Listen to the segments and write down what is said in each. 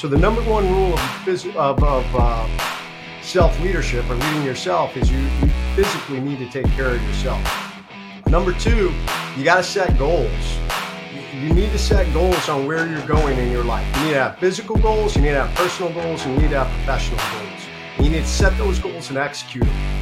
So the number one rule of, of, of uh, self leadership or leading yourself is you, you physically need to take care of yourself. Number two, you got to set goals. You need to set goals on where you're going in your life. You need to have physical goals, you need to have personal goals, and you need to have professional goals. You need to set those goals and execute them.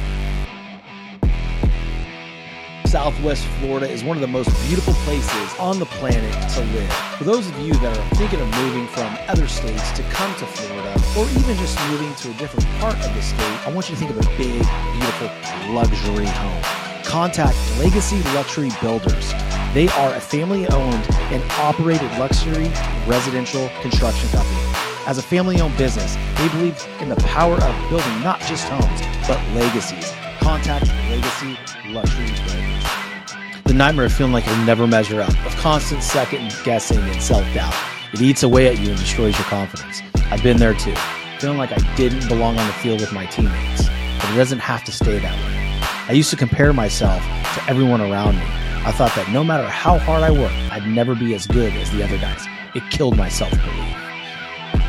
Southwest Florida is one of the most beautiful places on the planet to live. For those of you that are thinking of moving from other states to come to Florida, or even just moving to a different part of the state, I want you to think of a big, beautiful luxury home. Contact Legacy Luxury Builders. They are a family owned and operated luxury residential construction company. As a family owned business, they believe in the power of building not just homes, but legacies. Contact Legacy Luxury Builders the nightmare of feeling like you'll never measure up, of constant second guessing and self doubt. It eats away at you and destroys your confidence. I've been there too, feeling like I didn't belong on the field with my teammates, but it doesn't have to stay that way. I used to compare myself to everyone around me. I thought that no matter how hard I worked, I'd never be as good as the other guys. It killed my self belief.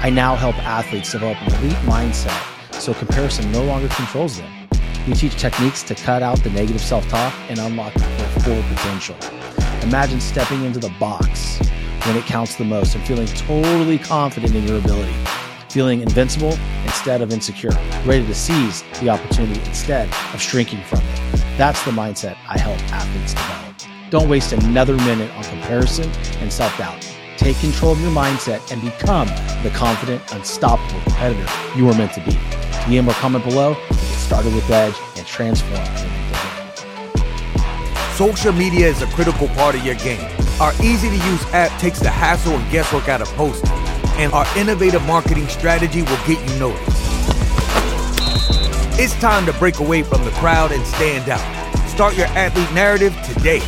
I now help athletes develop an elite mindset so comparison no longer controls them. We teach techniques to cut out the negative self talk and unlock their full potential. Imagine stepping into the box when it counts the most and feeling totally confident in your ability, feeling invincible instead of insecure, ready to seize the opportunity instead of shrinking from it. That's the mindset I help athletes develop. Don't waste another minute on comparison and self doubt. Take control of your mindset and become the confident, unstoppable competitor you are meant to be. DM or comment below started with Edge and transform Social media is a critical part of your game. Our easy to use app takes the hassle and guesswork out of posting, and our innovative marketing strategy will get you noticed. It's time to break away from the crowd and stand out. Start your athlete narrative today.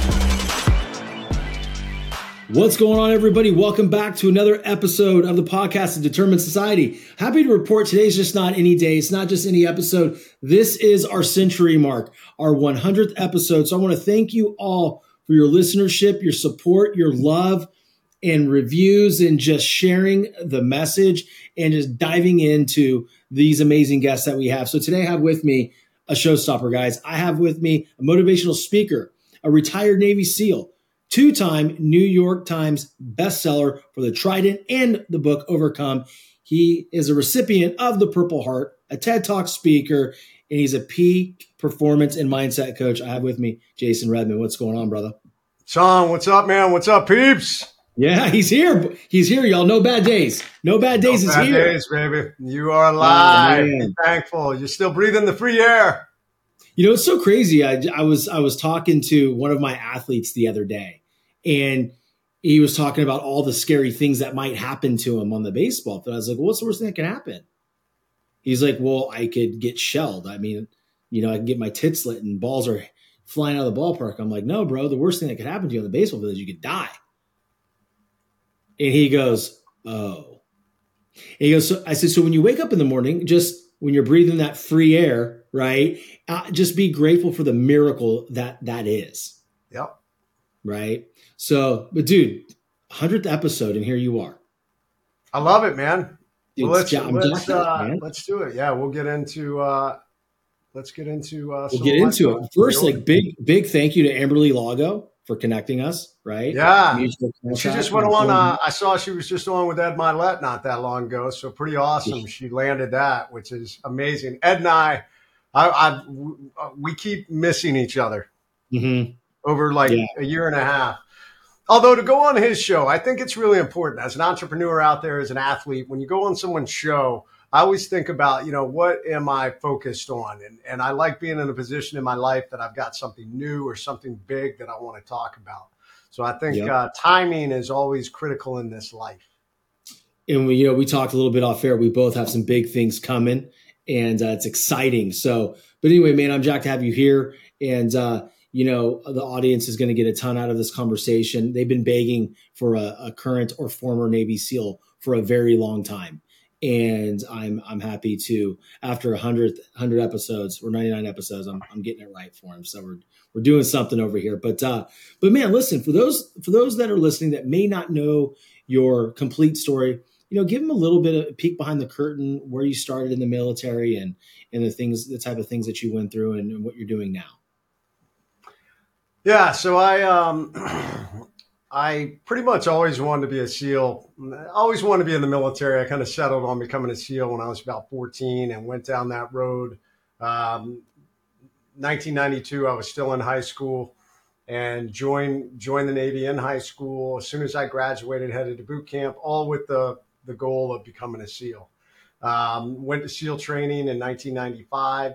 What's going on, everybody? Welcome back to another episode of the podcast of Determined Society. Happy to report today's just not any day. It's not just any episode. This is our century mark, our 100th episode. So I want to thank you all for your listenership, your support, your love, and reviews, and just sharing the message and just diving into these amazing guests that we have. So today I have with me a showstopper, guys. I have with me a motivational speaker, a retired Navy SEAL two time New York Times bestseller for the Trident and the book Overcome. He is a recipient of the Purple Heart, a TED Talk speaker, and he's a peak performance and mindset coach. I have with me Jason Redman. What's going on, brother? Shawn, what's up, man? What's up, peeps? Yeah, he's here. He's here, y'all. No bad days. No bad days no is bad here. days, baby. You are alive. Oh, thankful. You're still breathing the free air. You know, it's so crazy. I, I was I was talking to one of my athletes the other day, and he was talking about all the scary things that might happen to him on the baseball field. I was like, well, what's the worst thing that can happen? He's like, well, I could get shelled. I mean, you know, I can get my tits lit and balls are flying out of the ballpark. I'm like, no, bro, the worst thing that could happen to you on the baseball field is you could die. And he goes, oh. And he goes, so I said, so when you wake up in the morning, just when you're breathing that free air, right? Uh, just be grateful for the miracle that that is. Yep. Right. So, but dude, hundredth episode, and here you are. I love it, man. Dude, well, let's let's, uh, man. let's do it. Yeah, we'll get into uh, let's get into uh, we'll get into it first. Like big big thank you to Amberly Lago for connecting us. Right? Yeah, she just went on. Uh, I saw she was just on with Ed Mylett not that long ago, so pretty awesome. Yeah. She landed that, which is amazing. Ed and I, I, I we keep missing each other mm-hmm. Over like yeah. a year and a half Although to go on his show, I think it's really important as an entrepreneur out there, as an athlete, when you go on someone's show, I always think about, you know, what am I focused on? And, and I like being in a position in my life that I've got something new or something big that I want to talk about. So I think yep. uh, timing is always critical in this life. And we, you know, we talked a little bit off air. We both have some big things coming, and uh, it's exciting. So, but anyway, man, I'm jacked to have you here. And uh, you know the audience is going to get a ton out of this conversation. They've been begging for a, a, current or former navy seal for a very long time. And i'm i'm happy to after 100 100 episodes or 99 episodes i'm, I'm getting it right for him. So we're we're doing something over here. But uh but man listen for those for those that are listening that may not know your complete story you know, give them a little bit of a peek behind the curtain where you started in the military and and the things, the type of things that you went through and, and what you're doing now. Yeah, so I um, I pretty much always wanted to be a SEAL. I always wanted to be in the military. I kind of settled on becoming a SEAL when I was about 14 and went down that road. Um, 1992, I was still in high school and joined joined the Navy in high school. As soon as I graduated, headed to boot camp, all with the the goal of becoming a SEAL. Um, went to SEAL training in 1995,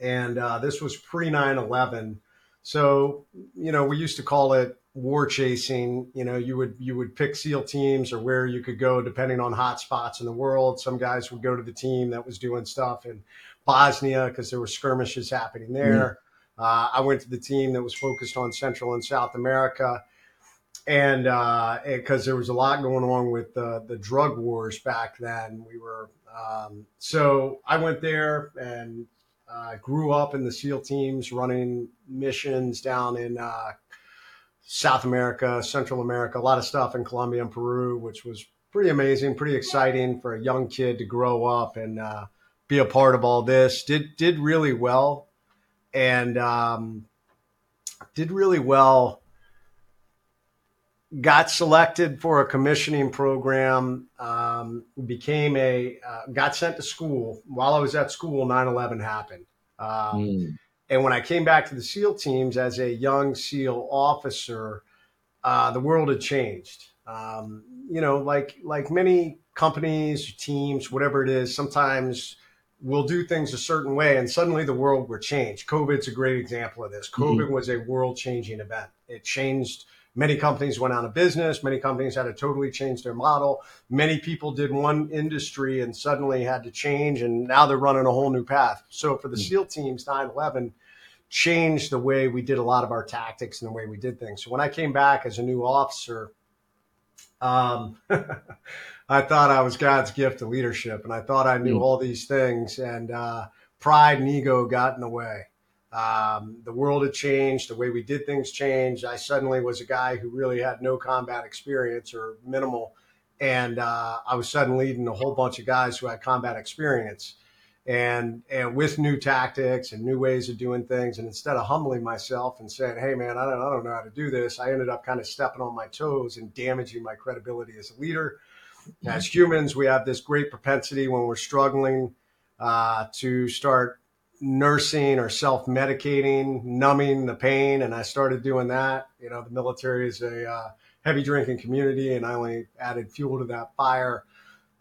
and uh, this was pre 9 11. So, you know, we used to call it war chasing. You know, you would you would pick SEAL teams or where you could go depending on hot spots in the world. Some guys would go to the team that was doing stuff in Bosnia because there were skirmishes happening there. Mm. Uh, I went to the team that was focused on Central and South America and because uh, there was a lot going on with the, the drug wars back then, we were um, so I went there and uh, grew up in the SEAL teams, running missions down in uh, South America, Central America, a lot of stuff in Colombia and Peru, which was pretty amazing, pretty exciting for a young kid to grow up and uh, be a part of all this. Did did really well, and um, did really well got selected for a commissioning program, um, became a, uh, got sent to school. While I was at school, 9 11 happened. Um, mm. And when I came back to the SEAL teams as a young SEAL officer, uh, the world had changed. Um, you know, like like many companies, teams, whatever it is, sometimes we'll do things a certain way, and suddenly the world will change. COVID's a great example of this. Mm-hmm. COVID mm-hmm. was a world changing event. It changed Many companies went out of business. Many companies had to totally change their model. Many people did one industry and suddenly had to change, and now they're running a whole new path. So for the mm. SEAL teams, 9 11 changed the way we did a lot of our tactics and the way we did things. So when I came back as a new officer, um, I thought I was God's gift to leadership, and I thought I knew mm. all these things, and uh, pride and ego got in the way. Um, the world had changed, the way we did things changed. I suddenly was a guy who really had no combat experience or minimal, and uh, I was suddenly leading a whole bunch of guys who had combat experience, and and with new tactics and new ways of doing things. And instead of humbling myself and saying, "Hey, man, I don't, I don't know how to do this," I ended up kind of stepping on my toes and damaging my credibility as a leader. As humans, we have this great propensity when we're struggling uh, to start nursing or self medicating, numbing the pain. And I started doing that. You know, the military is a uh, heavy drinking community, and I only added fuel to that fire,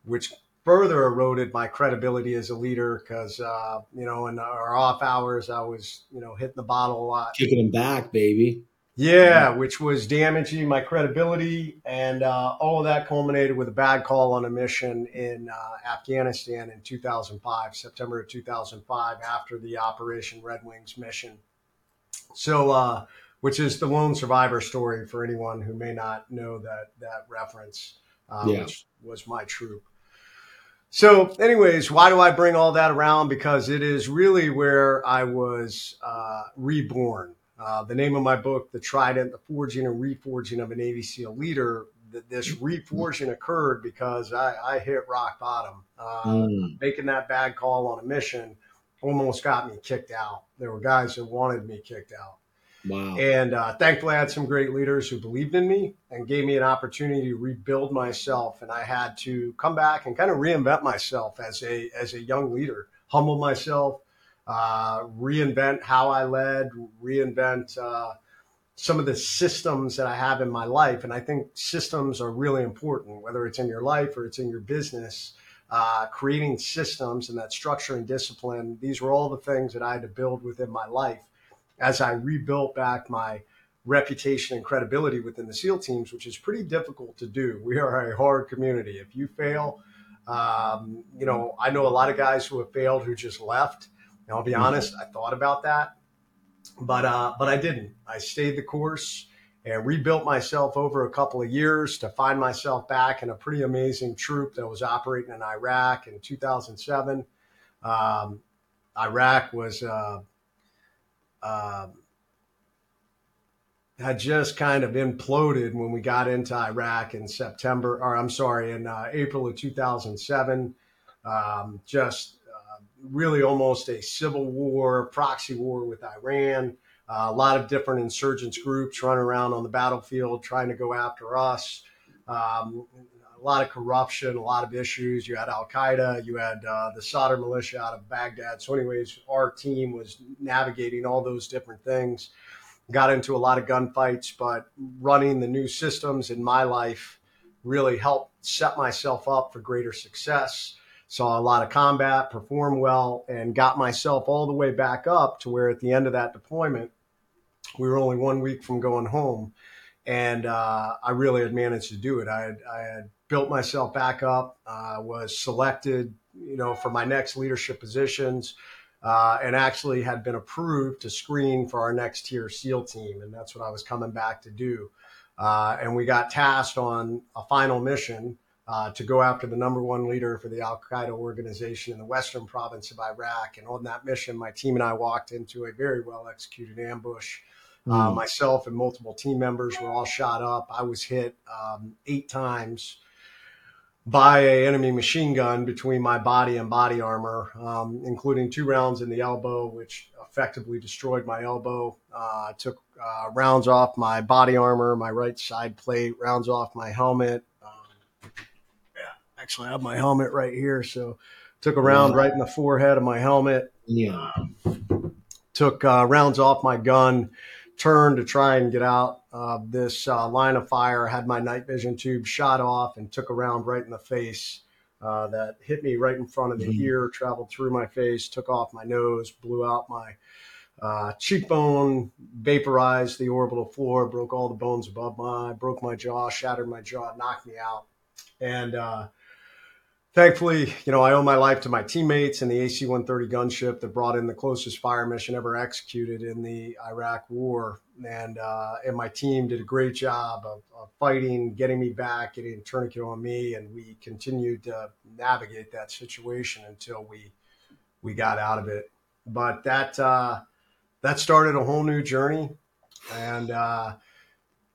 which further eroded my credibility as a leader because, uh, you know, in our off hours, I was, you know, hitting the bottle a lot. Kicking them back, baby. Yeah, which was damaging my credibility. And uh, all of that culminated with a bad call on a mission in uh, Afghanistan in 2005, September of 2005, after the Operation Red Wings mission. So, uh, which is the lone survivor story for anyone who may not know that, that reference, uh, yeah. which was my troop. So, anyways, why do I bring all that around? Because it is really where I was uh, reborn uh, the name of my book, The Trident, The Forging and Reforging of a Navy SEAL Leader, that this reforging occurred because I, I hit rock bottom. Uh, mm. Making that bad call on a mission almost got me kicked out. There were guys that wanted me kicked out. Wow. And uh, thankfully, I had some great leaders who believed in me and gave me an opportunity to rebuild myself. And I had to come back and kind of reinvent myself as a as a young leader, humble myself, uh, reinvent how I led, reinvent uh, some of the systems that I have in my life. And I think systems are really important, whether it's in your life or it's in your business. Uh, creating systems and that structure and discipline, these were all the things that I had to build within my life as I rebuilt back my reputation and credibility within the SEAL teams, which is pretty difficult to do. We are a hard community. If you fail, um, you know, I know a lot of guys who have failed who just left and I'll be mm-hmm. honest, I thought about that, but uh, but I didn't. I stayed the course and rebuilt myself over a couple of years to find myself back in a pretty amazing troop that was operating in Iraq in 2007. Um, Iraq was uh, uh, had just kind of imploded when we got into Iraq in September, or I'm sorry, in uh, April of 2007. Um, just really almost a civil war, proxy war with Iran. Uh, a lot of different insurgents groups running around on the battlefield trying to go after us. Um, a lot of corruption, a lot of issues. You had Al Qaeda, you had uh, the Sadr militia out of Baghdad. So, anyways, our team was navigating all those different things. Got into a lot of gunfights, but running the new systems in my life really helped set myself up for greater success. Saw a lot of combat, performed well, and got myself all the way back up to where at the end of that deployment, we were only one week from going home and uh, I really had managed to do it. I had, I had built myself back up, uh, was selected, you know, for my next leadership positions, uh, and actually had been approved to screen for our next tier SEAL team, and that's what I was coming back to do. Uh, and we got tasked on a final mission uh, to go after the number one leader for the Al Qaeda organization in the western province of Iraq. And on that mission, my team and I walked into a very well executed ambush. Mm. Uh, hmm. myself and multiple team members were all shot up. I was hit um, eight times by a enemy machine gun between my body and body armor, um, including two rounds in the elbow, which effectively destroyed my elbow. Uh, took uh, rounds off my body armor, my right side plate, rounds off my helmet. Um, actually, I have my helmet right here, so took a round right in the forehead of my helmet. Yeah. Um, took uh, rounds off my gun turned to try and get out of this uh, line of fire, had my night vision tube shot off and took a round right in the face uh, that hit me right in front of the mm-hmm. ear, traveled through my face, took off my nose, blew out my uh, cheekbone, vaporized the orbital floor, broke all the bones above my eye, broke my jaw, shattered my jaw, knocked me out. And uh, thankfully, you know, I owe my life to my teammates and the AC 130 gunship that brought in the closest fire mission ever executed in the Iraq war. And, uh, and my team did a great job of, of, fighting, getting me back, getting a tourniquet on me. And we continued to navigate that situation until we, we got out of it. But that, uh, that started a whole new journey. And, uh,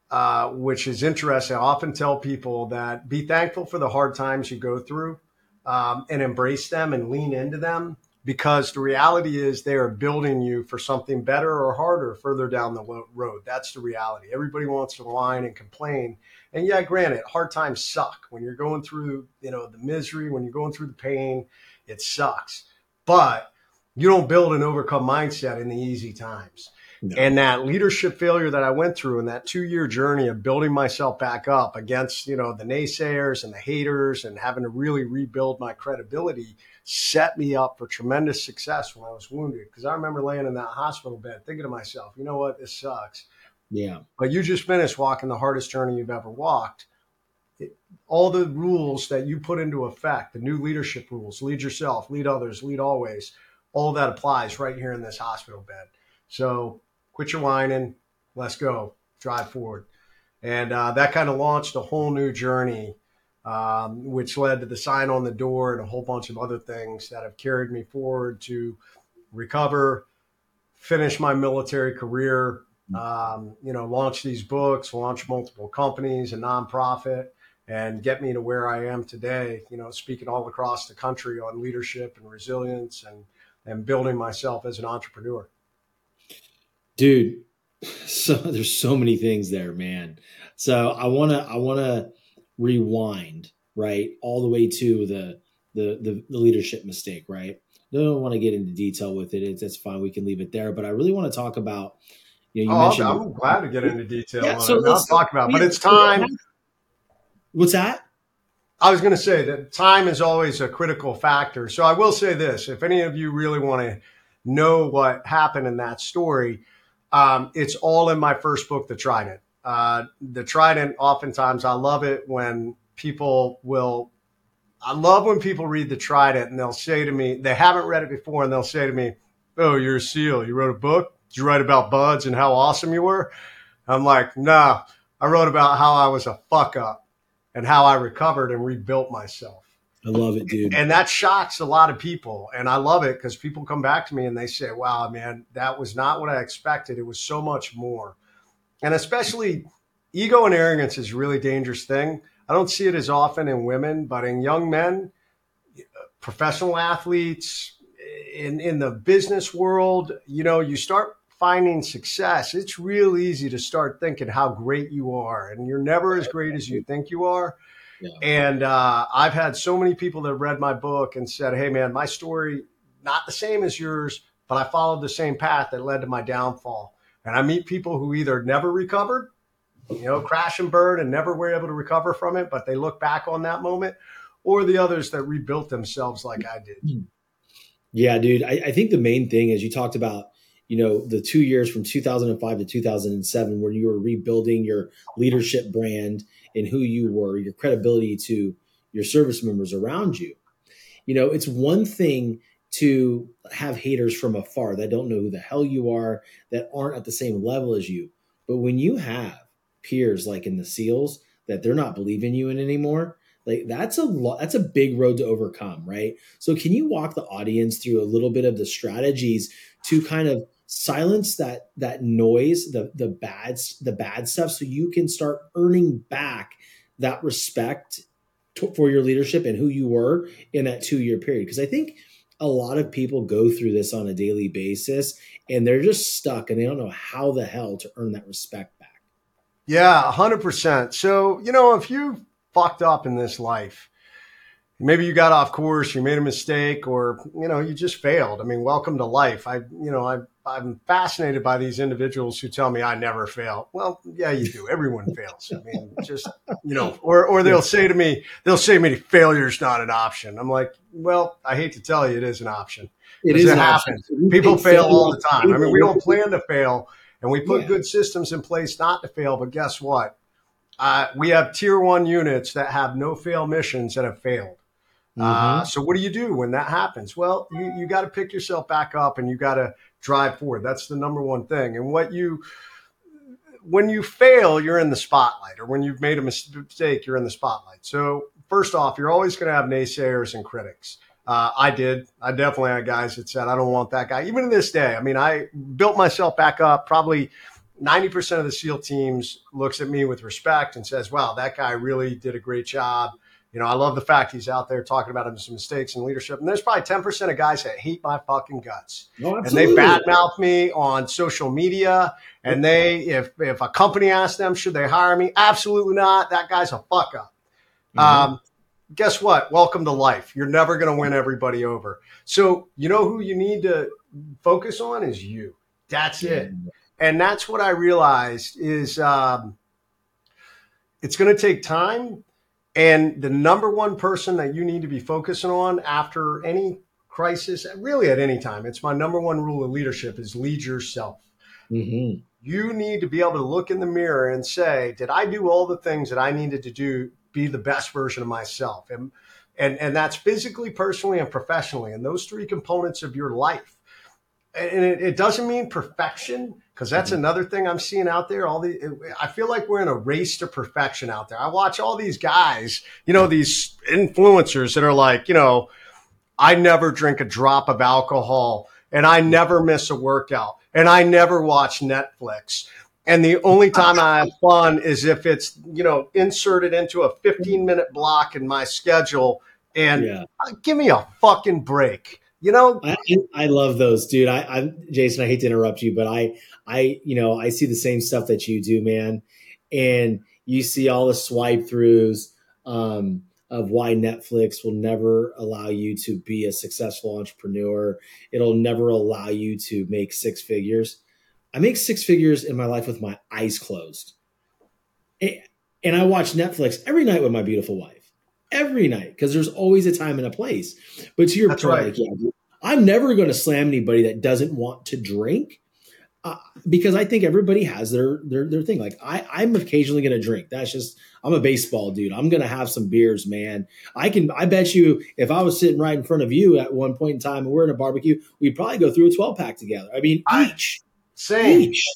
uh, which is interesting. I often tell people that be thankful for the hard times you go through um, and embrace them and lean into them because the reality is they are building you for something better or harder further down the road. That's the reality. Everybody wants to whine and complain. And yeah, granted, hard times suck. When you're going through, you know, the misery, when you're going through the pain, it sucks. But you don't build an overcome mindset in the easy times. No. And that leadership failure that I went through and that two year journey of building myself back up against, you know, the naysayers and the haters and having to really rebuild my credibility set me up for tremendous success when I was wounded. Cause I remember laying in that hospital bed thinking to myself, you know what, this sucks. Yeah. But you just finished walking the hardest journey you've ever walked. It, all the rules that you put into effect, the new leadership rules, lead yourself, lead others, lead always, all that applies right here in this hospital bed. So quit your whining, let's go, drive forward. And uh, that kind of launched a whole new journey, um, which led to the sign on the door and a whole bunch of other things that have carried me forward to recover, finish my military career, um, you know, launch these books, launch multiple companies, a nonprofit, and get me to where I am today, you know, speaking all across the country on leadership and resilience and, and building myself as an entrepreneur dude so there's so many things there man. So i want to i want to rewind right all the way to the, the the the, leadership mistake right? I don't want to get into detail with it. It's, that's fine. We can leave it there. But i really want to talk about you know you oh, mentioned i'm glad to get into detail yeah, so let's talk about but it's time. What's that? I was going to say that time is always a critical factor. So I will say this. If any of you really want to know what happened in that story, um, it's all in my first book, The Trident. Uh, the Trident, oftentimes, I love it when people will. I love when people read The Trident and they'll say to me, they haven't read it before, and they'll say to me, Oh, you're a SEAL. You wrote a book? Did you write about BUD/S and how awesome you were? I'm like, Nah, I wrote about how I was a fuck up and how I recovered and rebuilt myself. I love it, dude. And that shocks a lot of people. And I love it because people come back to me and they say, wow, man, that was not what I expected. It was so much more. and especially ego and arrogance is a really dangerous thing. I don't see it as often in women, but in young men, professional athletes, in in the business world, you know, you start finding success. It's real easy to start thinking how great you are, and you're never as great as you think you are. Yeah. And uh, I've had so many people that read my book and said, "Hey, man, my story not the same as yours, but I followed the same path that led to my downfall." And I meet people who either never recovered, you know, crash and burn, and never were able to recover from it, but they look back on that moment, or the others that rebuilt themselves like I did. Hmm. Yeah, dude. I, I think the main thing is you talked about you know the two years from 2005 to 2007 where you were rebuilding your leadership brand and who you were your credibility to your service members around you. You know it's one thing to have haters from afar that don't know who the hell you are that aren't at the same level as you. But when you have peers like in the seals that they're not believing you in anymore like that's a lot that's a big road to overcome right? So can you walk the audience through a little bit of the strategies to kind of silence that that noise the the bad the bad stuff so you can start earning back that respect to, for your leadership and who you were in that two year period because i think a lot of people go through this on a daily basis and they're just stuck and they don't know how the hell to earn that respect back yeah 100% so you know if you fucked up in this life maybe you got off course, you made a mistake, or you know you just failed. I mean, welcome to life. I you know I I'm fascinated by these individuals who tell me I never fail. Well, yeah, you do. Everyone fails. I mean, just you know, or or they'll say to me, they'll say to me, failure's not an option. I'm like, well, I hate to tell you, it is an option. It is. It happens. People fail all the time. I mean, we don't plan to fail, and we put yeah. good systems in place not to fail. But guess what? Uh, we have tier one units that have no fail missions that have failed. Mm-hmm. Uh, so what do you do when that happens? Well, you, you got to pick yourself back up and you got to drive forward. That's the number one thing. And what you, when you fail, you're in the spotlight, or when you've made a mistake, you're in the spotlight. So first off, you're always going to have naysayers and critics. Uh, I did. I definitely had guys that said, I don't want that guy. Even to this day, I mean, I built myself back up. Probably 90% of the SEAL teams looks at me with respect and says, wow, that guy really did a great job. You know, I love the fact he's out there talking about his mistakes in leadership. And there's probably 10% of guys that hate my fucking guts. Oh, and they badmouth me on social media. And they, if, if a company asks them, should they hire me? Absolutely not. That guy's a fuck up. Mm-hmm. Um, guess what? Welcome to life. You're never going to win everybody over. So, you know who you need to focus on is you. That's it. And that's what I realized is um, it's going to take time and the number one person that you need to be focusing on after any crisis, really at any time, it's my number one rule of leadership is lead yourself. Mm-hmm. You need to be able to look in the mirror and say, did I do all the things that I needed to do, be the best version of myself? And, and, and that's physically, personally, and professionally. And those three components of your life. And it, it doesn't mean perfection because that's mm-hmm. another thing I'm seeing out there. All the, I feel like we're in a race to perfection out there. I watch all these guys, you know, these influencers that are like, you know, I never drink a drop of alcohol and I never miss a workout and I never watch Netflix. And the only time I have fun is if it's, you know, inserted into a 15 minute block in my schedule. And yeah. give me a fucking break. You know, I, I love those, dude. I, I, Jason, I hate to interrupt you, but I, I, you know, I see the same stuff that you do, man. And you see all the swipe throughs um, of why Netflix will never allow you to be a successful entrepreneur. It'll never allow you to make six figures. I make six figures in my life with my eyes closed. And I watch Netflix every night with my beautiful wife. Every night, because there's always a time and a place. But to your That's point, right. like, yeah, I'm never going to slam anybody that doesn't want to drink uh, because I think everybody has their their their thing. Like I, I'm occasionally going to drink. That's just I'm a baseball dude. I'm going to have some beers, man. I can. I bet you, if I was sitting right in front of you at one point in time and we're in a barbecue, we'd probably go through a 12 pack together. I mean, each, same. Each.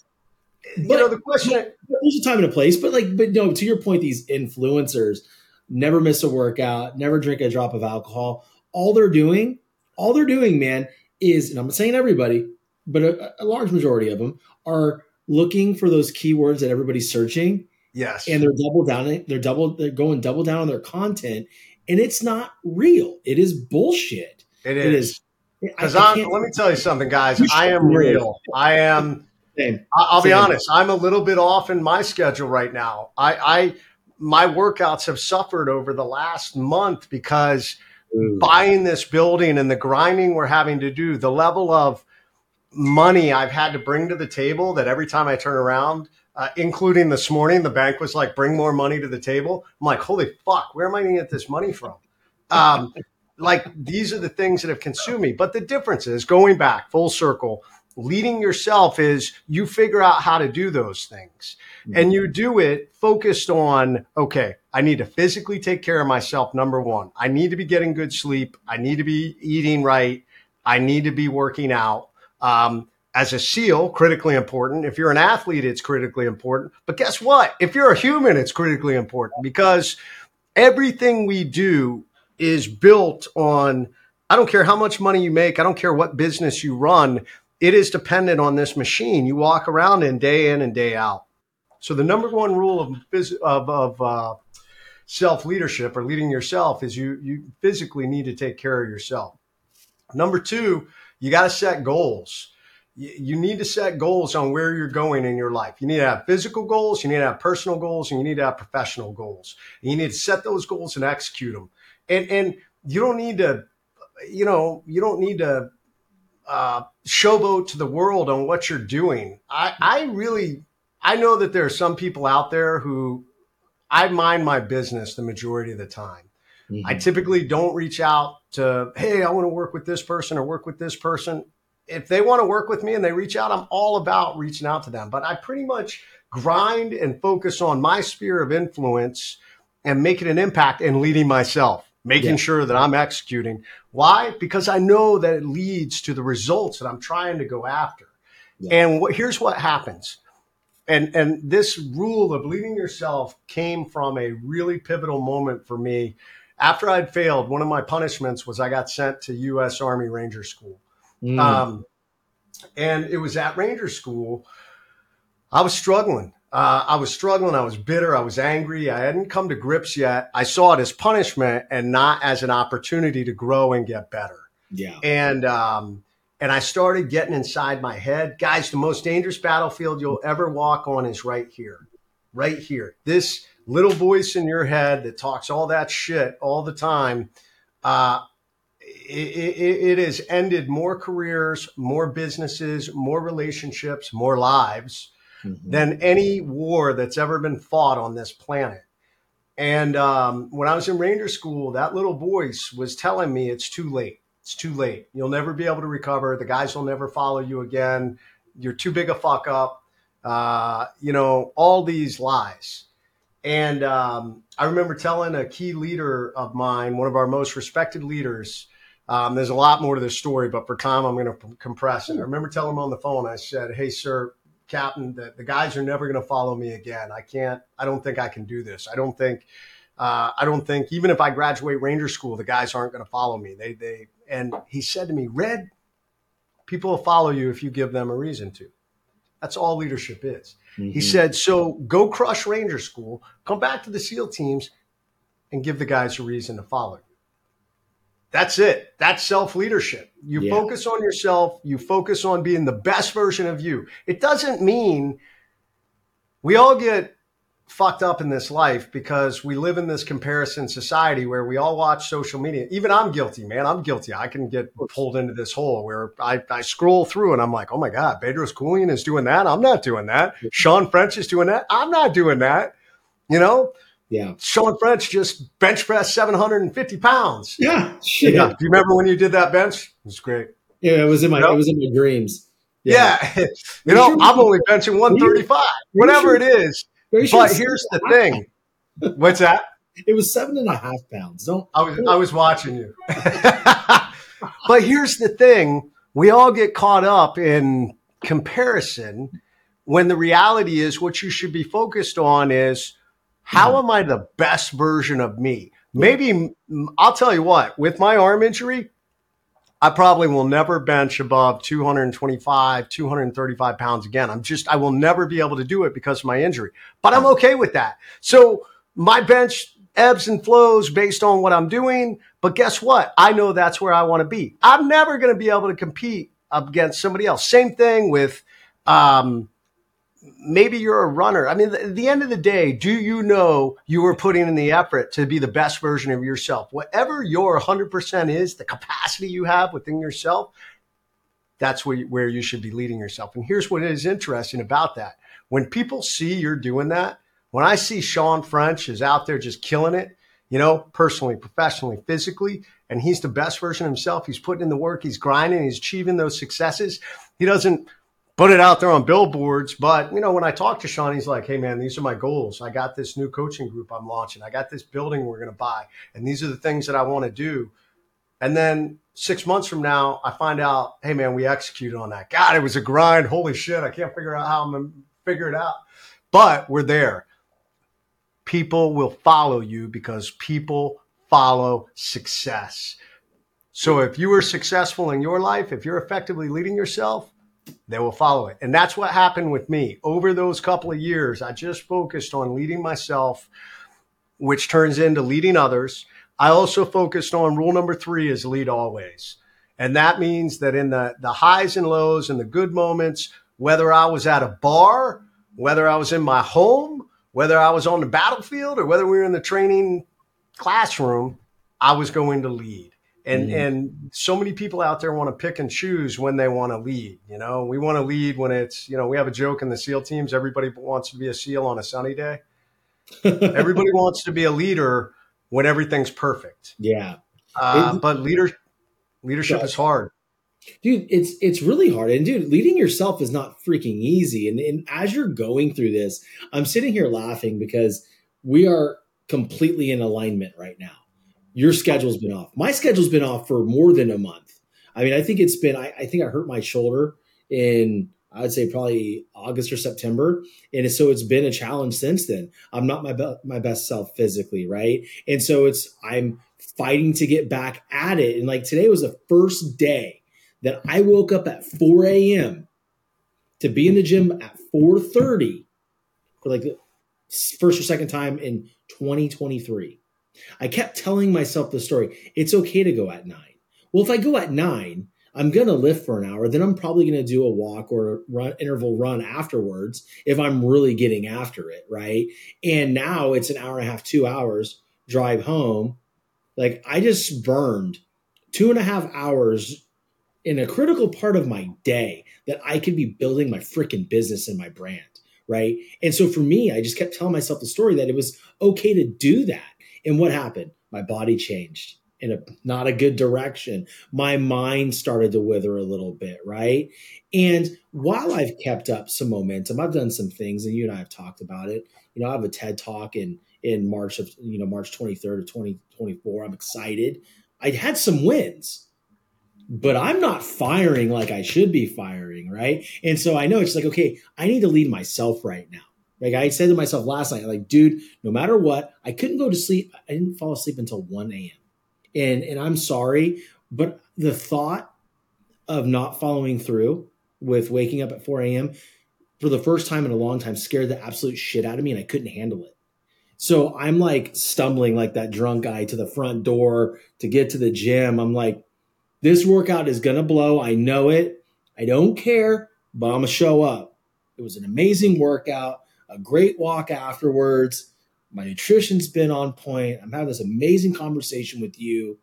You but, know the question. There's a time and a place, but like, but no. To your point, these influencers never miss a workout, never drink a drop of alcohol. All they're doing, all they're doing, man, is, and I'm saying everybody, but a, a large majority of them are looking for those keywords that everybody's searching. Yes. And they're double down they're double they're going double down on their content and it's not real. It is bullshit. It is. It is because let me tell you something, guys. I am real. I am. Same. I'll Same. be honest. I'm a little bit off in my schedule right now. I, I my workouts have suffered over the last month because Ooh. buying this building and the grinding we're having to do, the level of money I've had to bring to the table that every time I turn around, uh, including this morning, the bank was like, bring more money to the table. I'm like, holy fuck, where am I going to get this money from? Um, like these are the things that have consumed me. But the difference is going back full circle, leading yourself is you figure out how to do those things mm-hmm. and you do it focused on, okay, I need to physically take care of myself. Number one, I need to be getting good sleep. I need to be eating right. I need to be working out. Um, as a SEAL, critically important. If you're an athlete, it's critically important. But guess what? If you're a human, it's critically important because everything we do is built on, I don't care how much money you make, I don't care what business you run, it is dependent on this machine you walk around in day in and day out. So the number one rule of, of, of uh, self leadership or leading yourself is you, you physically need to take care of yourself. Number two, you got to set goals you need to set goals on where you're going in your life. You need to have physical goals, you need to have personal goals, and you need to have professional goals. And you need to set those goals and execute them. And and you don't need to, you know, you don't need to uh, showboat to the world on what you're doing. I I really I know that there are some people out there who I mind my business the majority of the time. Mm-hmm. I typically don't reach out to, hey, I want to work with this person or work with this person if they want to work with me and they reach out, I'm all about reaching out to them. But I pretty much grind and focus on my sphere of influence and making an impact and leading myself, making yeah. sure that I'm executing. Why? Because I know that it leads to the results that I'm trying to go after. Yeah. And what, here's what happens. And, and this rule of leading yourself came from a really pivotal moment for me. After I'd failed, one of my punishments was I got sent to U.S. Army Ranger School. Mm. Um, and it was at Ranger School. I was struggling. Uh, I was struggling. I was bitter. I was angry. I hadn't come to grips yet. I saw it as punishment and not as an opportunity to grow and get better. Yeah. And um, and I started getting inside my head, guys. The most dangerous battlefield you'll ever walk on is right here, right here. This little voice in your head that talks all that shit all the time. Uh, it, it, it has ended more careers, more businesses, more relationships, more lives mm-hmm. than any war that's ever been fought on this planet. And um, when I was in Ranger School, that little voice was telling me it's too late. It's too late. You'll never be able to recover. The guys will never follow you again. You're too big a fuck up. Uh, you know, all these lies. And um, I remember telling a key leader of mine, one of our most respected leaders, um, there's a lot more to this story, but for time, I'm going to compress it. I remember telling him on the phone, I said, Hey, sir, Captain, the, the guys are never going to follow me again. I can't, I don't think I can do this. I don't think, uh, I don't think, even if I graduate Ranger School, the guys aren't going to follow me. They, they, and he said to me, Red, people will follow you if you give them a reason to. That's all leadership is. Mm-hmm. He said, So go crush Ranger School, come back to the SEAL teams, and give the guys a reason to follow you. That's it. That's self leadership. You yeah. focus on yourself. You focus on being the best version of you. It doesn't mean we all get fucked up in this life because we live in this comparison society where we all watch social media. Even I'm guilty, man. I'm guilty. I can get pulled into this hole where I, I scroll through and I'm like, oh my God, Bedros Keuilian is doing that. I'm not doing that. Shawn French is doing that. I'm not doing that. You know, yeah. Shawn French just bench pressed 750 pounds. Yeah. Shit. Yeah. Do you remember when you did that bench? It was great. Yeah, it was in my it was in my dreams. Yeah. yeah. you know, I'm only benching 135, whatever it is. But here's the thing. What's that? It was seven and a half pounds. Don't I was I was watching you. but here's the thing. We all get caught up in comparison when the reality is what you should be focused on is how hmm. am I the best version of me? Maybe I'll tell you what, with my arm injury, I probably will never bench above 225, 235 pounds again. I'm just, I will never be able to do it because of my injury, but I'm okay with that. So my bench ebbs and flows based on what I'm doing. But guess what? I know that's where I want to be. I'm never going to be able to compete against somebody else. Same thing with, um, maybe you're a runner. I mean, at the end of the day, do you know you were putting in the effort to be the best version of yourself? Whatever your 100% is, the capacity you have within yourself, that's where you, where you should be leading yourself. And here's what is interesting about that. When people see you're doing that, when I see Shawn French is out there just killing it, you know, personally, professionally, physically, and he's the best version of himself. He's putting in the work, he's grinding, he's achieving those successes. He doesn't put it out there on billboards. But, you know, when I talk to Shawn, he's like, hey, man, these are my goals. I got this new coaching group I'm launching. I got this building we're going to buy. And these are the things that I want to do. And then six months from now, I find out, hey, man, we executed on that. God, it was a grind. Holy shit. I can't figure out how I'm going to figure it out. But we're there. People will follow you because people follow success. So if you are successful in your life, if you're effectively leading yourself, they will follow it. And that's what happened with me. Over those couple of years, I just focused on leading myself, which turns into leading others. I also focused on rule number three is lead always. And that means that in the, the highs and lows and the good moments, whether I was at a bar, whether I was in my home, whether I was on the battlefield, or whether we were in the training classroom, I was going to lead. And mm-hmm. and so many people out there want to pick and choose when they want to lead. You know, we want to lead when it's you know we have a joke in the SEAL teams. Everybody wants to be a SEAL on a sunny day. everybody wants to be a leader when everything's perfect. Yeah, uh, but leader leadership yeah. is hard dude it's it's really hard and dude leading yourself is not freaking easy and, and as you're going through this i'm sitting here laughing because we are completely in alignment right now your schedule's been off. My schedule's been off for more than a month. I mean, I think it's been, I, I think I hurt my shoulder in, I would say probably August or September. And so it's been a challenge since then. I'm not my, be- my best self physically. Right. And so it's, I'm fighting to get back at it. And like today was the first day that I woke up at 4 a.m. to be in the gym at 4.30 for like the first or second time in 2023 I kept telling myself the story. It's okay to go at nine. Well, if I go at nine, I'm going to lift for an hour. Then I'm probably going to do a walk or run, interval run afterwards if I'm really getting after it. Right. And now it's an hour and a half, two hours drive home. Like I just burned two and a half hours in a critical part of my day that I could be building my freaking business and my brand. Right. And so for me, I just kept telling myself the story that it was okay to do that and what happened? My body changed in a not a good direction. My mind started to wither a little bit, right? And while I've kept up some momentum, I've done some things, and you and I have talked about it. You know, I have a TED talk in in March of you know March 23rd of 2024. I'm excited. I had some wins, but I'm not firing like I should be firing, right? And so I know it's like, okay, I need to lead myself right now. Like I said to myself last night, like, dude, no matter what, I couldn't go to sleep. I didn't fall asleep until 1 a.m. And and I'm sorry, but the thought of not following through with waking up at 4 a.m. for the first time in a long time scared the absolute shit out of me and I couldn't handle it. So I'm like stumbling like that drunk guy to the front door to get to the gym. I'm like, this workout is gonna blow. I know it. I don't care, but I'm gonna show up. It was an amazing workout a great walk afterwards. My nutrition's been on point. I'm having this amazing conversation with you.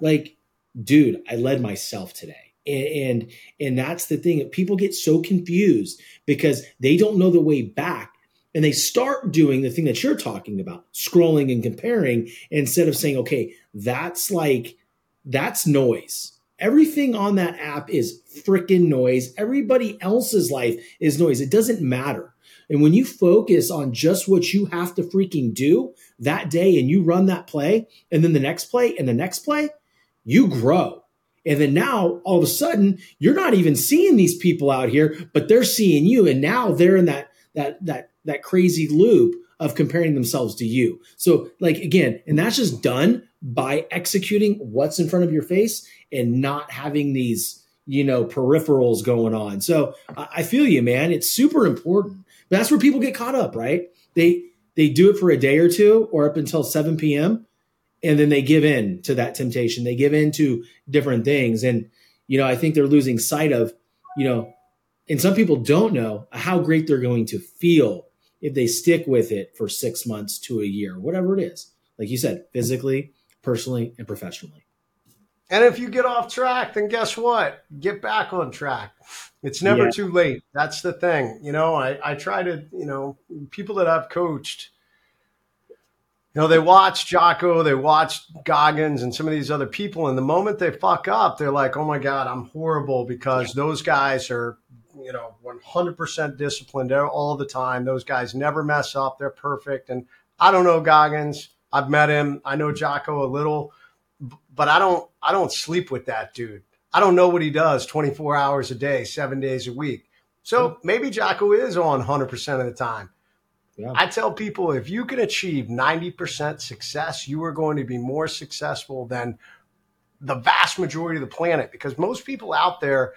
Like, dude, I led myself today. And, and and that's the thing. People get so confused because they don't know the way back and they start doing the thing that you're talking about, scrolling and comparing instead of saying, okay, that's like that's noise. Everything on that app is freaking noise. Everybody else's life is noise. It doesn't matter. And when you focus on just what you have to freaking do that day and you run that play and then the next play and the next play, you grow. And then now all of a sudden you're not even seeing these people out here, but they're seeing you. And now they're in that that that that crazy loop of comparing themselves to you. So like again, and that's just done by executing what's in front of your face and not having these you know peripherals going on so i, feel you man it's super important but that's where people get caught up right? They they do it for a day or two or up until 7 p.m and then they give in to that temptation. They give in to different things. And you know i think they're losing sight of you know and some people don't know how great they're going to feel if they stick with it for six months to a year whatever it is. Like you said physically personally and professionally and if you get off track then guess what get back on track it's never yeah. too late that's the thing you know I, I try to you know people that i've coached you know, they watch Jocko, they watch Goggins and some of these other people, and the moment they fuck up, they're like, "Oh my god, I'm horrible," because those guys are, you know, 100% disciplined all the time. Those guys never mess up; they're perfect. And I don't know Goggins. I've met him. I know Jocko a little, but I don't. I don't sleep with that dude. I don't know what he does 24 hours a day, seven days a week. So maybe Jocko is on 100% of the time. Yeah. I tell people if you can achieve 90% success, you are going to be more successful than the vast majority of the planet because most people out there,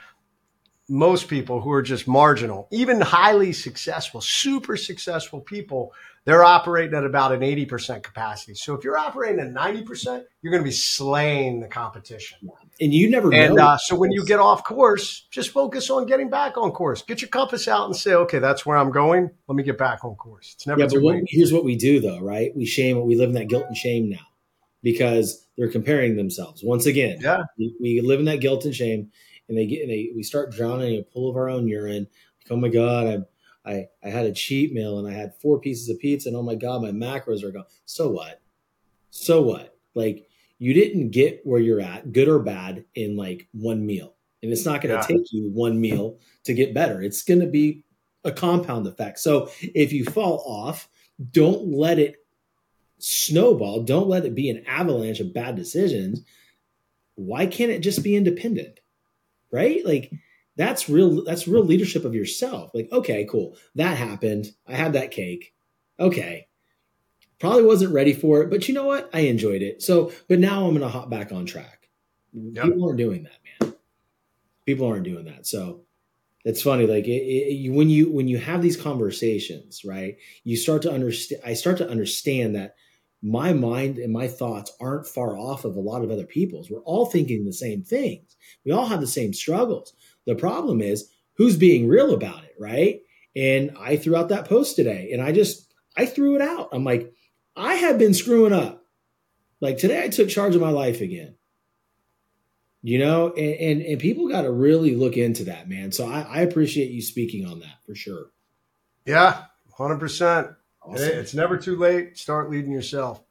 most people who are just marginal, even highly successful, super successful people, they're operating at about an 80% capacity. So if you're operating at 90%, you're going to be slaying the competition. And you never and uh, so when you get off course, just focus on getting back on course. Get your compass out and say, okay, that's where I'm going. Let me get back on course. It's never yeah, but what, here's what we do though, right? We shame, we live in that guilt and shame now because they're comparing themselves. Once again, yeah, we, we live in that guilt and shame and they get, and they, we start drowning in a pool of our own urine. Like, oh my God, I'm, I, I had a cheat meal and I had four pieces of pizza and oh my God, my macros are gone. So what? So what? Like you didn't get where you're at, good or bad, in like one meal. And it's not going to yeah. take you one meal to get better. It's going to be a compound effect. So if you fall off, don't let it snowball. Don't let it be an avalanche of bad decisions. Why can't it just be independent? Right? Like that's real that's real leadership of yourself. Like okay cool. That happened. I had that cake. Okay. Probably wasn't ready for it but you know what? I enjoyed it. So but now i'm gonna hop back on track. Yep. people aren't doing that man. People aren't doing that. So it's funny like it, it, when you when you have these conversations right you start to understand i start to understand that my mind and my thoughts aren't far off of a lot of other people's. We're all thinking the same things. We all have the same struggles. The problem is who's being real about it, right? And I threw out that post today and I just, I threw it out. I'm like, I have been screwing up. Like today I took charge of my life again. You know, and, and, and people got to really look into that, man. So I, I appreciate you speaking on that for sure. Yeah, 100%. Awesome. It's never too late. Start leading yourself.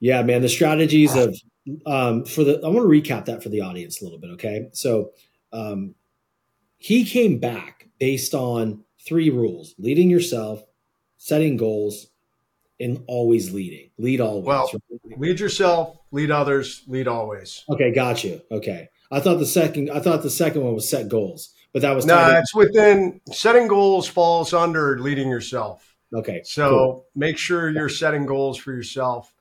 Yeah, man. The strategies of um, for the I want to recap that for the audience a little bit. Okay, so um, he came back based on three rules: leading yourself, setting goals, and always leading. Lead always. Well, right? lead yourself, lead others, lead always. Okay, got you. Okay, I thought the second I thought the second one was set goals, but that was no. Nah, it's within setting goals falls under leading yourself. Okay. So cool. make sure you're setting goals for yourself.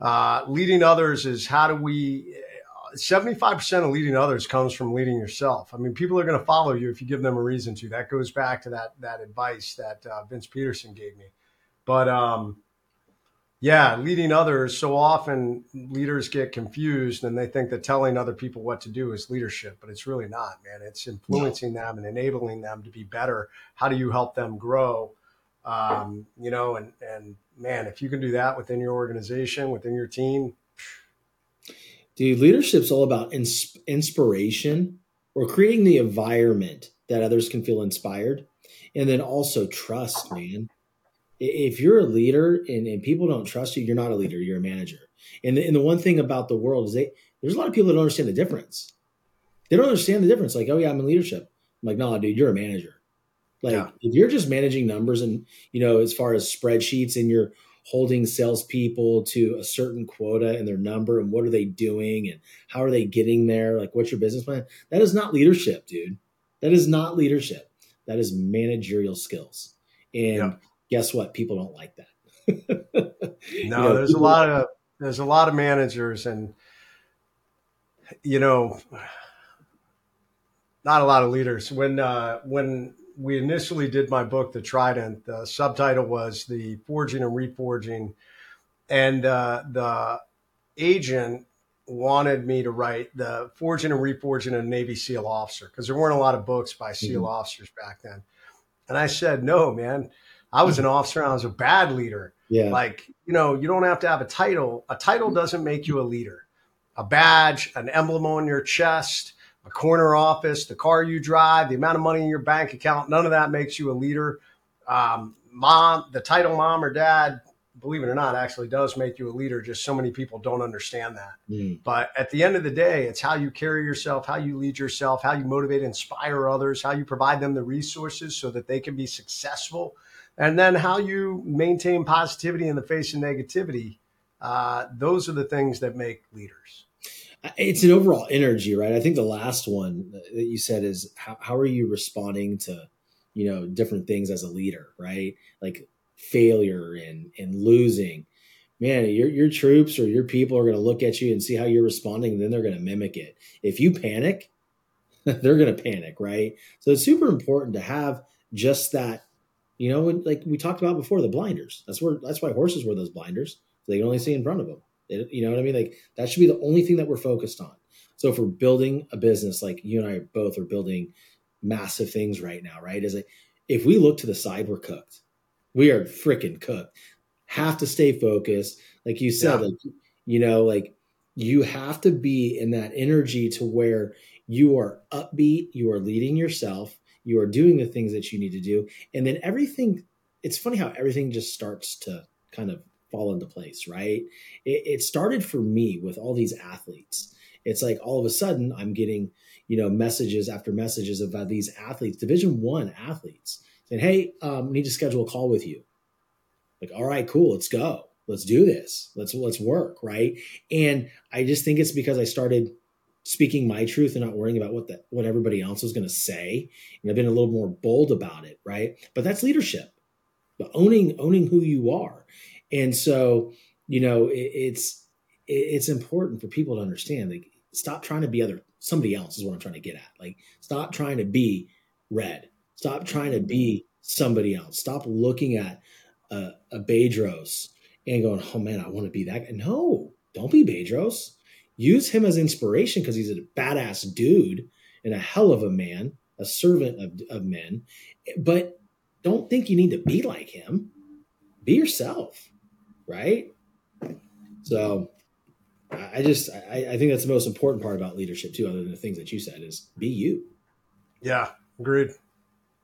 Uh, leading others is how do we 75% of leading others comes from leading yourself. I mean, people are going to follow you if you give them a reason to. That goes back to that that advice that uh, Vince Peterson gave me. But um, yeah, leading others. So often leaders get confused and they think that telling other people what to do is leadership, but it's really not, man. It's influencing no. them and enabling them to be better. How do you help them grow? Um, you know, and and man, if you can do that within your organization, within your team, Dude, leadership's all about ins- inspiration or creating the environment that others can feel inspired. And then also trust, man. If you're a leader and, and people don't trust you, you're not a leader, you're a manager. And the, and the one thing about the world is they, there's a lot of people that don't understand the difference. They don't understand the difference. Like, oh, yeah, I'm in leadership. I'm like, no, dude, you're a manager. Like, yeah. if you're just managing numbers and, you know, as far as spreadsheets and you're holding salespeople to a certain quota and their number and what are they doing and how are they getting there? Like, what's your business plan? That is not leadership, dude. That is not leadership. That is managerial skills. And yeah. guess what? People don't like that. no, you know, there's people, a lot of there's a lot of managers, and you know, not a lot of leaders. When uh, when we initially did my book, The Trident, the subtitle was the forging and reforging, and uh, the agent wanted me to write the forging and reforging a Navy SEAL officer because there weren't a lot of books by SEAL mm-hmm. officers back then. And I said, no, man, I was an officer and I was a bad leader. Yeah. Like, you know, you don't have to have a title. A title doesn't make you a leader. A badge, an emblem on your chest, a corner office, the car you drive, the amount of money in your bank account, none of that makes you a leader. Um, mom, the title mom or dad believe it or not, actually does make you a leader. Just so many people don't understand that. Mm. But at the end of the day, it's how you carry yourself, how you lead yourself, how you motivate, inspire others, how you provide them the resources so that they can be successful, and then how you maintain positivity in the face of negativity. Uh, those are the things that make leaders. It's an overall energy, right? I think the last one that you said is how, how are you responding to, you know, different things as a leader, right? Like failure and and losing. Man your your troops or your people are going to look at you and see how you're responding and then they're going to mimic it. If you panic they're going to panic right? So it's super important to have just that you know like we talked about before the blinders. That's where that's why horses wear those blinders. So they can only see in front of them you know what i mean like that should be the only thing that we're focused on so if we're building a business like you and i both are building massive things right now right is like if we look to the side we're cooked we are freaking cooked. Have to stay focused. Like you said, yeah. like, you know, like you have to be in that energy to where you are upbeat, you are leading yourself, you are doing the things that you need to do. And then everything, it's funny how everything just starts to kind of fall into place, right? It, it started for me with all these athletes. It's like all of a sudden I'm getting, you know, messages after messages about these athletes, division one athletes saying, Hey, um, need to schedule a call with you. Like, all right, cool, let's go. Let's do this. Let's let's work, right? And I just think it's because I started speaking my truth and not worrying about what the, what everybody else was going to say, and I've been a little more bold about it, right? But that's leadership, but owning owning who you are, and so you know it, it's it, it's important for people to understand. Like, stop trying to be other somebody else is what I'm trying to get at. Like, stop trying to be red Stop trying to be somebody else. Stop looking at a, a Bedros and going, oh man, I want to be that guy. No, don't be Bedros. Use him as inspiration because he's a badass dude and a hell of a man, a servant of, of men. But don't think you need to be like him. Be yourself, right? So I just I, I think that's the most important part about leadership too, other than the things that you said, is be you. Yeah, agreed.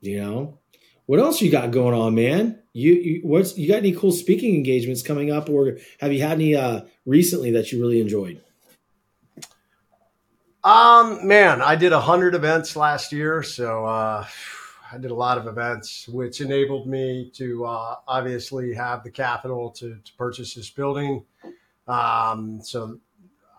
You know, what else you got going on, man? You, you what's you got any cool speaking engagements coming up, or have you had any uh, recently that you really enjoyed? Um, man, I did a hundred events last year, so uh, I did a lot of events, which enabled me to uh, obviously have the capital to, to purchase this building. Um, so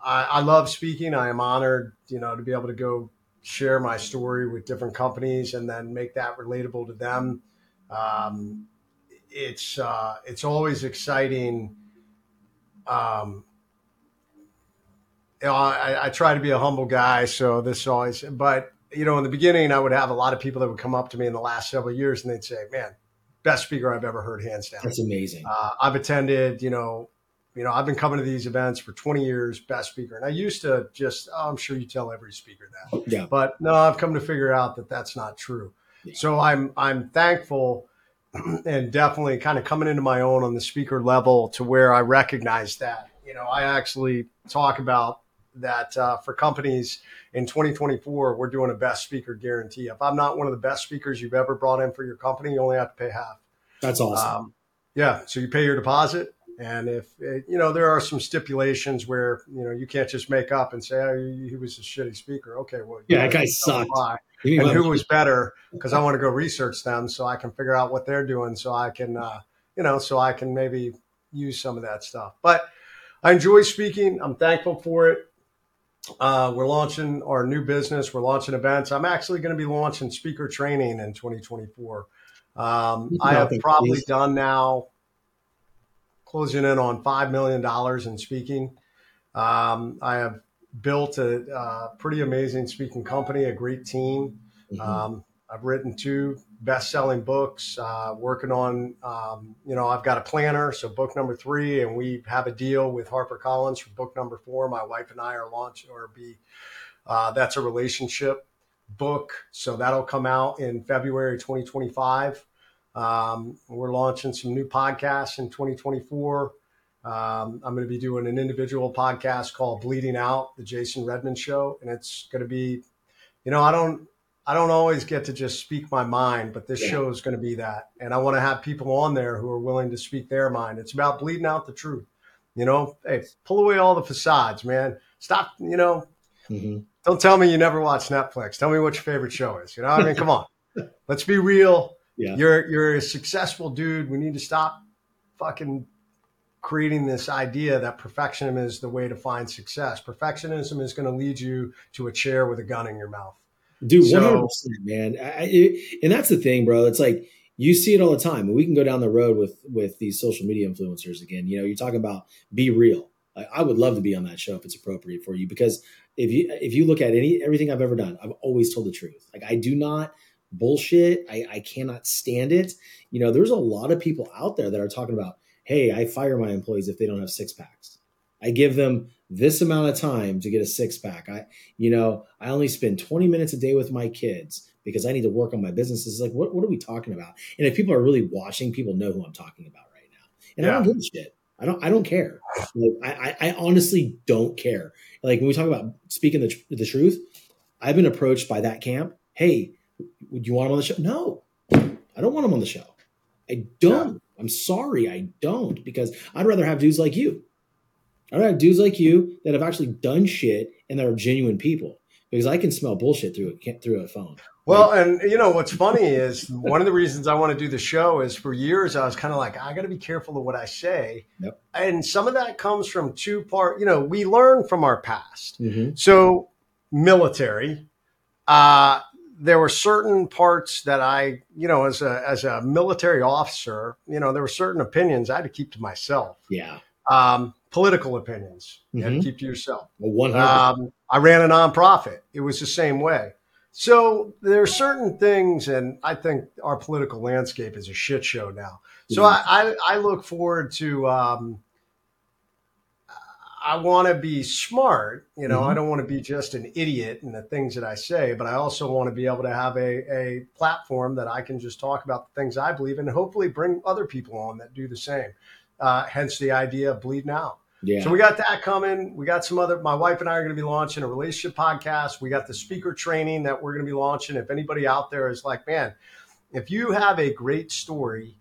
I, I love speaking. I am honored, you know, to be able to go share my story with different companies and then make that relatable to them. Um, it's uh, it's always exciting. Um, you know, I, I, try to be a humble guy, so this always. But you know, in the beginning, I would have a lot of people that would come up to me in the last several years, and they'd say, "Man, best speaker I've ever heard, hands down." That's amazing. Uh, I've attended, you know, you know, I've been coming to these events for 20 years, best speaker. And I used to just, oh, I'm sure you tell every speaker that. Yeah. But no, I've come to figure out that that's not true. Yeah. So I'm, I'm thankful and definitely kind of coming into my own on the speaker level to where I recognize that. You know, I actually talk about that uh, for companies in 2024, we're doing a best speaker guarantee. If I'm not one of the best speakers you've ever brought in for your company, you only have to pay half. That's awesome. Um, yeah. So you pay your deposit and if you know, there are some stipulations where you know you can't just make up and say, "Oh, he was a shitty speaker." Okay, well, yeah, that guy sucked. And who was better? Because I want to go research them so I can figure out what they're doing, so I can, uh, you know, so I can maybe use some of that stuff. But I enjoy speaking. I'm thankful for it. Uh, we're launching our new business. We're launching events. I'm actually going to be launching speaker training in 2024. Um, I have probably done now closing in on $5 million in speaking. Um, I have built a, a, pretty amazing speaking company, a great team. Mm-hmm. Um, I've written two best-selling books. Uh, working on, um, you know, I've got a planner, so book number three, and we have a deal with HarperCollins for book number four. My wife and I are launching, or be uh, that's a relationship book, so that'll come out in February 2025. Um, we're launching some new podcasts in 2024. Um, I'm going to be doing an individual podcast called Bleeding Out, the Jason Redman Show, and it's going to be, you know, I don't, I don't always get to just speak my mind, but this yeah. show is going to be that, and I want to have people on there who are willing to speak their mind. It's about bleeding out the truth. You know, hey, pull away all the facades, man. Stop, you know. Mm-hmm. Don't tell me you never watch Netflix. Tell me what your favorite show is. You know, I mean, come on. Let's be real. Yeah. You're you're a successful dude. We need to stop fucking creating this idea that perfectionism is the way to find success. Perfectionism is going to lead you to a chair with a gun in your mouth. Dude, one hundred percent, man. I, it, and that's the thing, bro. It's like you see it all the time. We can go down the road with with these social media influencers again. You know, you're talking about be real. Like, I would love to be on that show if it's appropriate for you because if you if you look at any everything I've ever done, I've always told the truth. Like I do not bullshit. I, I cannot stand it. You know, there's a lot of people out there that are talking about, hey, I fire my employees if they don't have six packs. I give them this amount of time to get a six pack. I, you know, I only spend 20 minutes a day with my kids because I need to work on my business. It's like, what, what are we talking about? And if people are really watching, people know who I'm talking about right now. And yeah. I don't give a shit. I don't. I don't care. Like, I, I honestly don't care. Like when we talk about speaking the, the truth, I've been approached by that camp. Hey, would you want him on the show? No, I don't want him on the show. I don't. Yeah. I'm sorry, I don't because I'd rather have dudes like you. I'd rather have dudes like you that have actually done shit and that are genuine people because I can smell bullshit through a through a phone. Well, and you know what's funny is one of the reasons I want to do the show is for years I was kind of like I got to be careful of what I say, yep. and some of that comes from two part. You know, we learn from our past. Mm-hmm. So military, uh, there were certain parts that I, you know, as a as a military officer, you know, there were certain opinions I had to keep to myself. Yeah. Um, political opinions you mm-hmm. had to keep to yourself. Well, um, I ran a nonprofit. It was the same way. So there are certain things, and I think our political landscape is a shit show now. So mm-hmm. I, I, I, look forward to. Um, I want to be smart, you know. Mm-hmm. I don't want to be just an idiot in the things that I say, but I also want to be able to have a, a platform that I can just talk about the things I believe and hopefully bring other people on that do the same. Uh, hence the idea of bleeding out. Yeah. So we got that coming. We got some other. My wife and I are going to be launching a relationship podcast. We got the speaker training that we're going to be launching. If anybody out there is like, man, if you have a great story,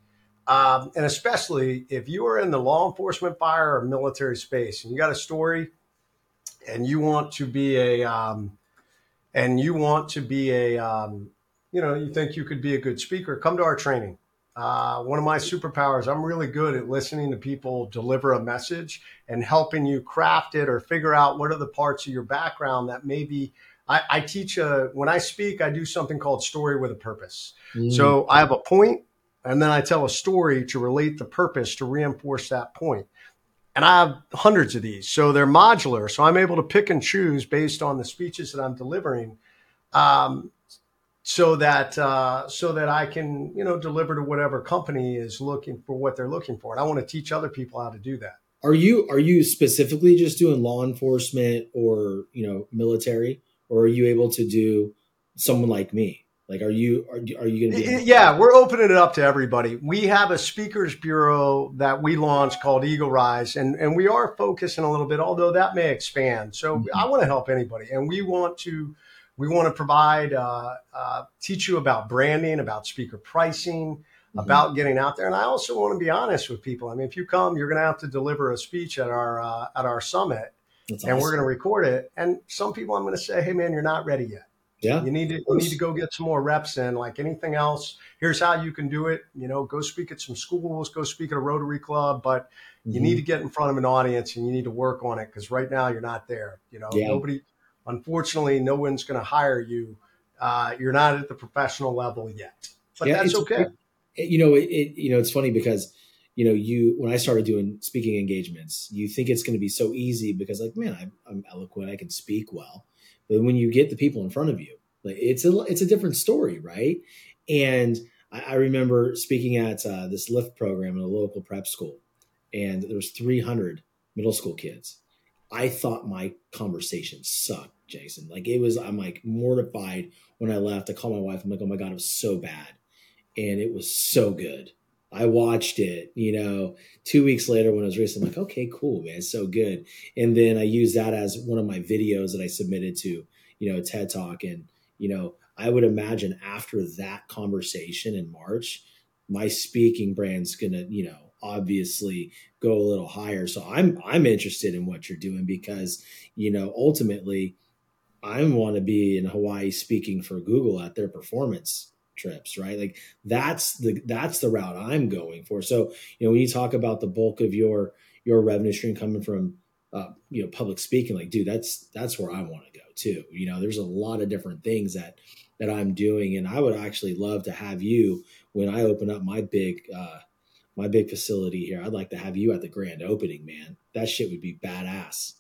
um, and especially if you are in the law enforcement, fire, or military space, and you got a story, and you want to be a, um, and you want to be a, um, you know, you think you could be a good speaker, come to our training. Uh, one of my superpowers, I'm really good at listening to people deliver a message and helping you craft it or figure out what are the parts of your background that maybe I, I teach a, when I speak, I do something called story with a purpose. Mm. So I have a point and then I tell a story to relate the purpose to reinforce that point. And I have hundreds of these. So they're modular. So I'm able to pick and choose based on the speeches that I'm delivering. Um, so that uh, so that I can you know deliver to whatever company is looking for what they're looking for, and I want to teach other people how to do that. Are you are you specifically just doing law enforcement or you know military, or are you able to do someone like me? Like, are you are, are you going to be? Yeah, we're opening it up to everybody. We have a speakers bureau that we launched called Eagle Rise, and and we are focusing a little bit, although that may expand. So mm-hmm. I want to help anybody, and we want to we want to provide, uh, uh, teach you about branding, about speaker pricing, mm-hmm. about getting out there. And I also want to be honest with people. I mean, if you come, you're going to have to deliver a speech at our uh, at our summit, That's and awesome. we're going to record it. And some people, I'm going to say, hey man, you're not ready yet. Yeah, you need to you need to go get some more reps in. Like anything else, here's how you can do it. You know, go speak at some schools, go speak at a Rotary Club, but you mm-hmm. need to get in front of an audience and you need to work on it because right now you're not there. You know, yeah. nobody unfortunately, no one's going to hire you. Uh, you're not at the professional level yet, but yeah, that's okay. You know, it, it, you know, it's funny because you know, you when I started doing speaking engagements, you think it's going to be so easy because, like, man, I'm, I'm eloquent, I can speak well, but when you get the people in front of you, like, it's a it's a different story, right? And I, I remember speaking at uh, this lift program in a local prep school, and there was 300 middle school kids. I thought my conversation sucked, Jason. Like it was, I'm like mortified when I left. I called my wife. I'm like, oh my god, it was so bad, and it was so good I watched it, you know, two weeks later when I was racing, I'm like, okay, cool, man, so good. And then I used that as one of my videos that I submitted to, you know, TED Talk. And, you know, I would imagine after that conversation in March, my speaking brand's gonna, you know, obviously go a little higher. So I'm I'm interested in what you're doing because, you know, ultimately I want to be in Hawaii speaking for Google at their performance trips right? Like that's the that's the route i'm going for. So you know when you talk about the bulk of your your revenue stream coming from uh, you know public speaking like dude that's that's where i want to go too. You know there's a lot of different things that that i'm doing and i would actually love to have you when i open up my big uh my big facility here i'd like to have you at the grand opening man. That shit would be badass.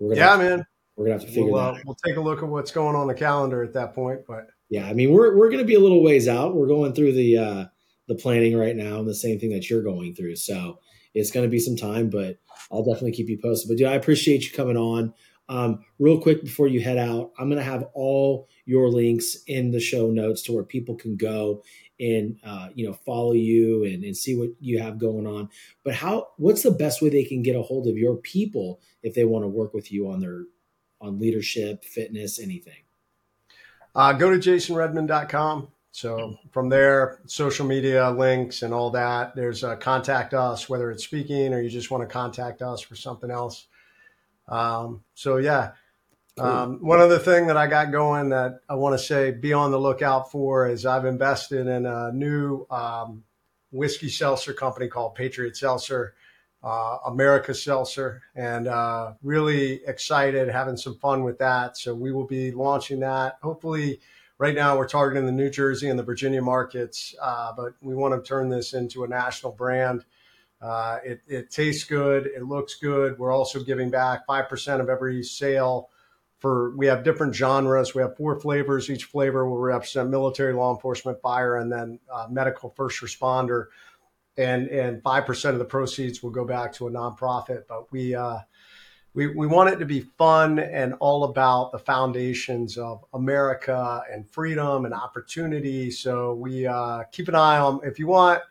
Yeah man we're gonna have to figure we'll, that uh, out. we'll take a look at what's going on the calendar at that point but yeah, I mean we're we're going to be a little ways out. We're going through the uh, the planning right now, and the same thing that you're going through. So it's going to be some time, but I'll definitely keep you posted. But dude, I appreciate you coming on. Um, real quick before you head out, I'm going to have all your links in the show notes to where people can go and uh, you know follow you and, and see what you have going on. But how? What's the best way they can get a hold of your people if they want to work with you on their on leadership, fitness, anything? Uh, go to jasonredman.com. So from there, social media links and all that. There's a contact us, whether it's speaking or you just want to contact us for something else. Um, so yeah, um, one other thing that I got going that I want to say be on the lookout for is I've invested in a new um, whiskey seltzer company called Patriot Seltzer uh, America Seltzer, and uh, really excited, having some fun with that. So we will be launching that. Hopefully, right now we're targeting the New Jersey and the Virginia markets, uh, but we want to turn this into a national brand. Uh, it, it, tastes good, it looks good. We're also giving back five percent of every sale. For we have different genres. We have four flavors. Each flavor will represent military, law enforcement, fire, and then uh, medical first responder and and five percent of the proceeds will go back to a nonprofit. But we uh, we we want it to be fun and all about the foundations of America and freedom and opportunity. So we uh, keep an eye on if you want.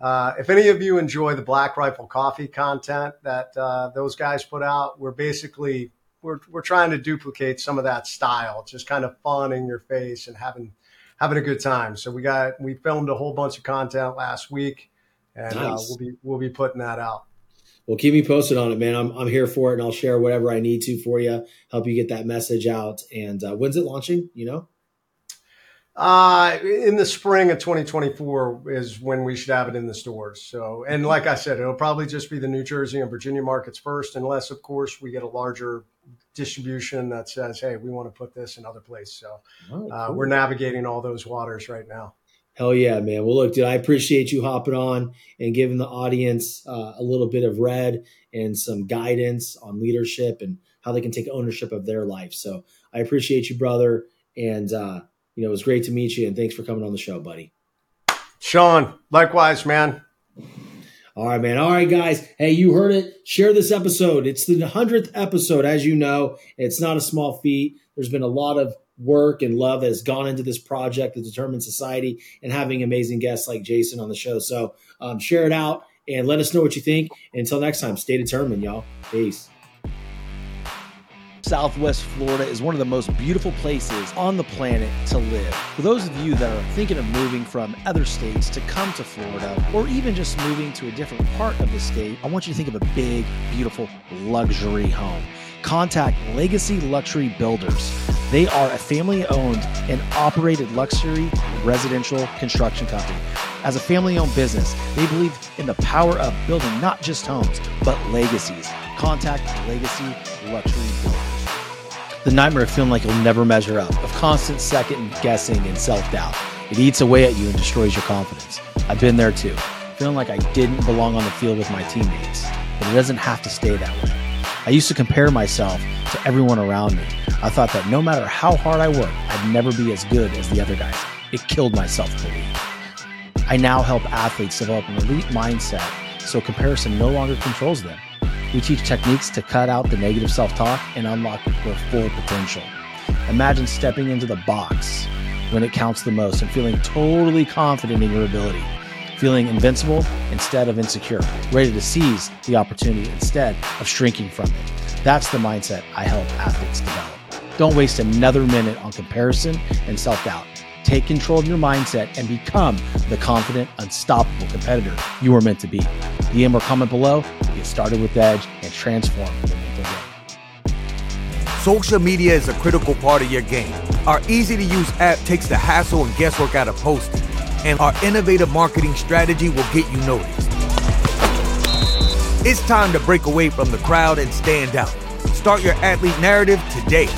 Uh, if any of you enjoy the Black Rifle Coffee content that uh, those guys put out, we're basically we're we're trying to duplicate some of that style. Just kind of fun in your face and having having a good time. So we got we filmed a whole bunch of content last week and uh, nice. uh, we'll be we'll be putting that out. Well, keep me posted on it, man. I'm I'm here for it, and I'll share whatever I need to for you, help you get that message out. And uh, when's it launching? You know. Uh, in the spring of 2024 is when we should have it in the stores. So, and like I said, it'll probably just be the New Jersey and Virginia markets first, unless, of course, we get a larger distribution that says, "Hey, we want to put this in other places." So, oh, uh, we're navigating all those waters right now. Hell yeah, man. Well, look, dude, I appreciate you hopping on and giving the audience uh, a little bit of red and some guidance on leadership and how they can take ownership of their life. So I appreciate you, brother. And, uh, you know, it was great to meet you. And thanks for coming on the show, buddy. Shawn, likewise, man. All right, man. All right, guys. Hey, you heard it. Share this episode. It's the 100th episode. As you know, it's not a small feat. There's been a lot of work and love that has gone into this project, the Determined Society, and having amazing guests like Jason on the show. So um, share it out and let us know what you think. Until next time, stay determined, y'all. Peace. Southwest Florida is one of the most beautiful places on the planet to live. For those of you that are thinking of moving from other states to come to Florida, or even just moving to a different part of the state, I want you to think of a big, beautiful luxury home contact Legacy Luxury Builders. They are a family owned and operated luxury residential construction company. As a family owned business, they believe in the power of building not just homes, but legacies. Contact Legacy Luxury Builders. The nightmare of feeling like you'll never measure up, of constant second guessing and self doubt. It eats away at you and destroys your confidence. I've been there too. feeling like I didn't belong on the field with my teammates. But it doesn't have to stay that way. I used to compare myself to everyone around me. I thought that no matter how hard I worked, I'd never be as good as the other guys. It killed my self belief. I now help athletes develop an elite mindset so comparison no longer controls them. We teach techniques to cut out the negative self talk and unlock their full potential. Imagine stepping into the box when it counts the most and feeling totally confident in your ability, feeling invincible instead of insecure, ready to seize the opportunity instead of shrinking from it. That's the mindset I help athletes develop. Don't waste another minute on comparison and self doubt. Take control of your mindset and become the confident, unstoppable competitor you are meant to be. DM or comment below, get started with Edge, and transform your game. Social media is a critical part of your game. Our easy to use app takes the hassle and guesswork out of posting, and our innovative marketing strategy will get you noticed. It's time to break away from the crowd and stand out. Start your athlete narrative today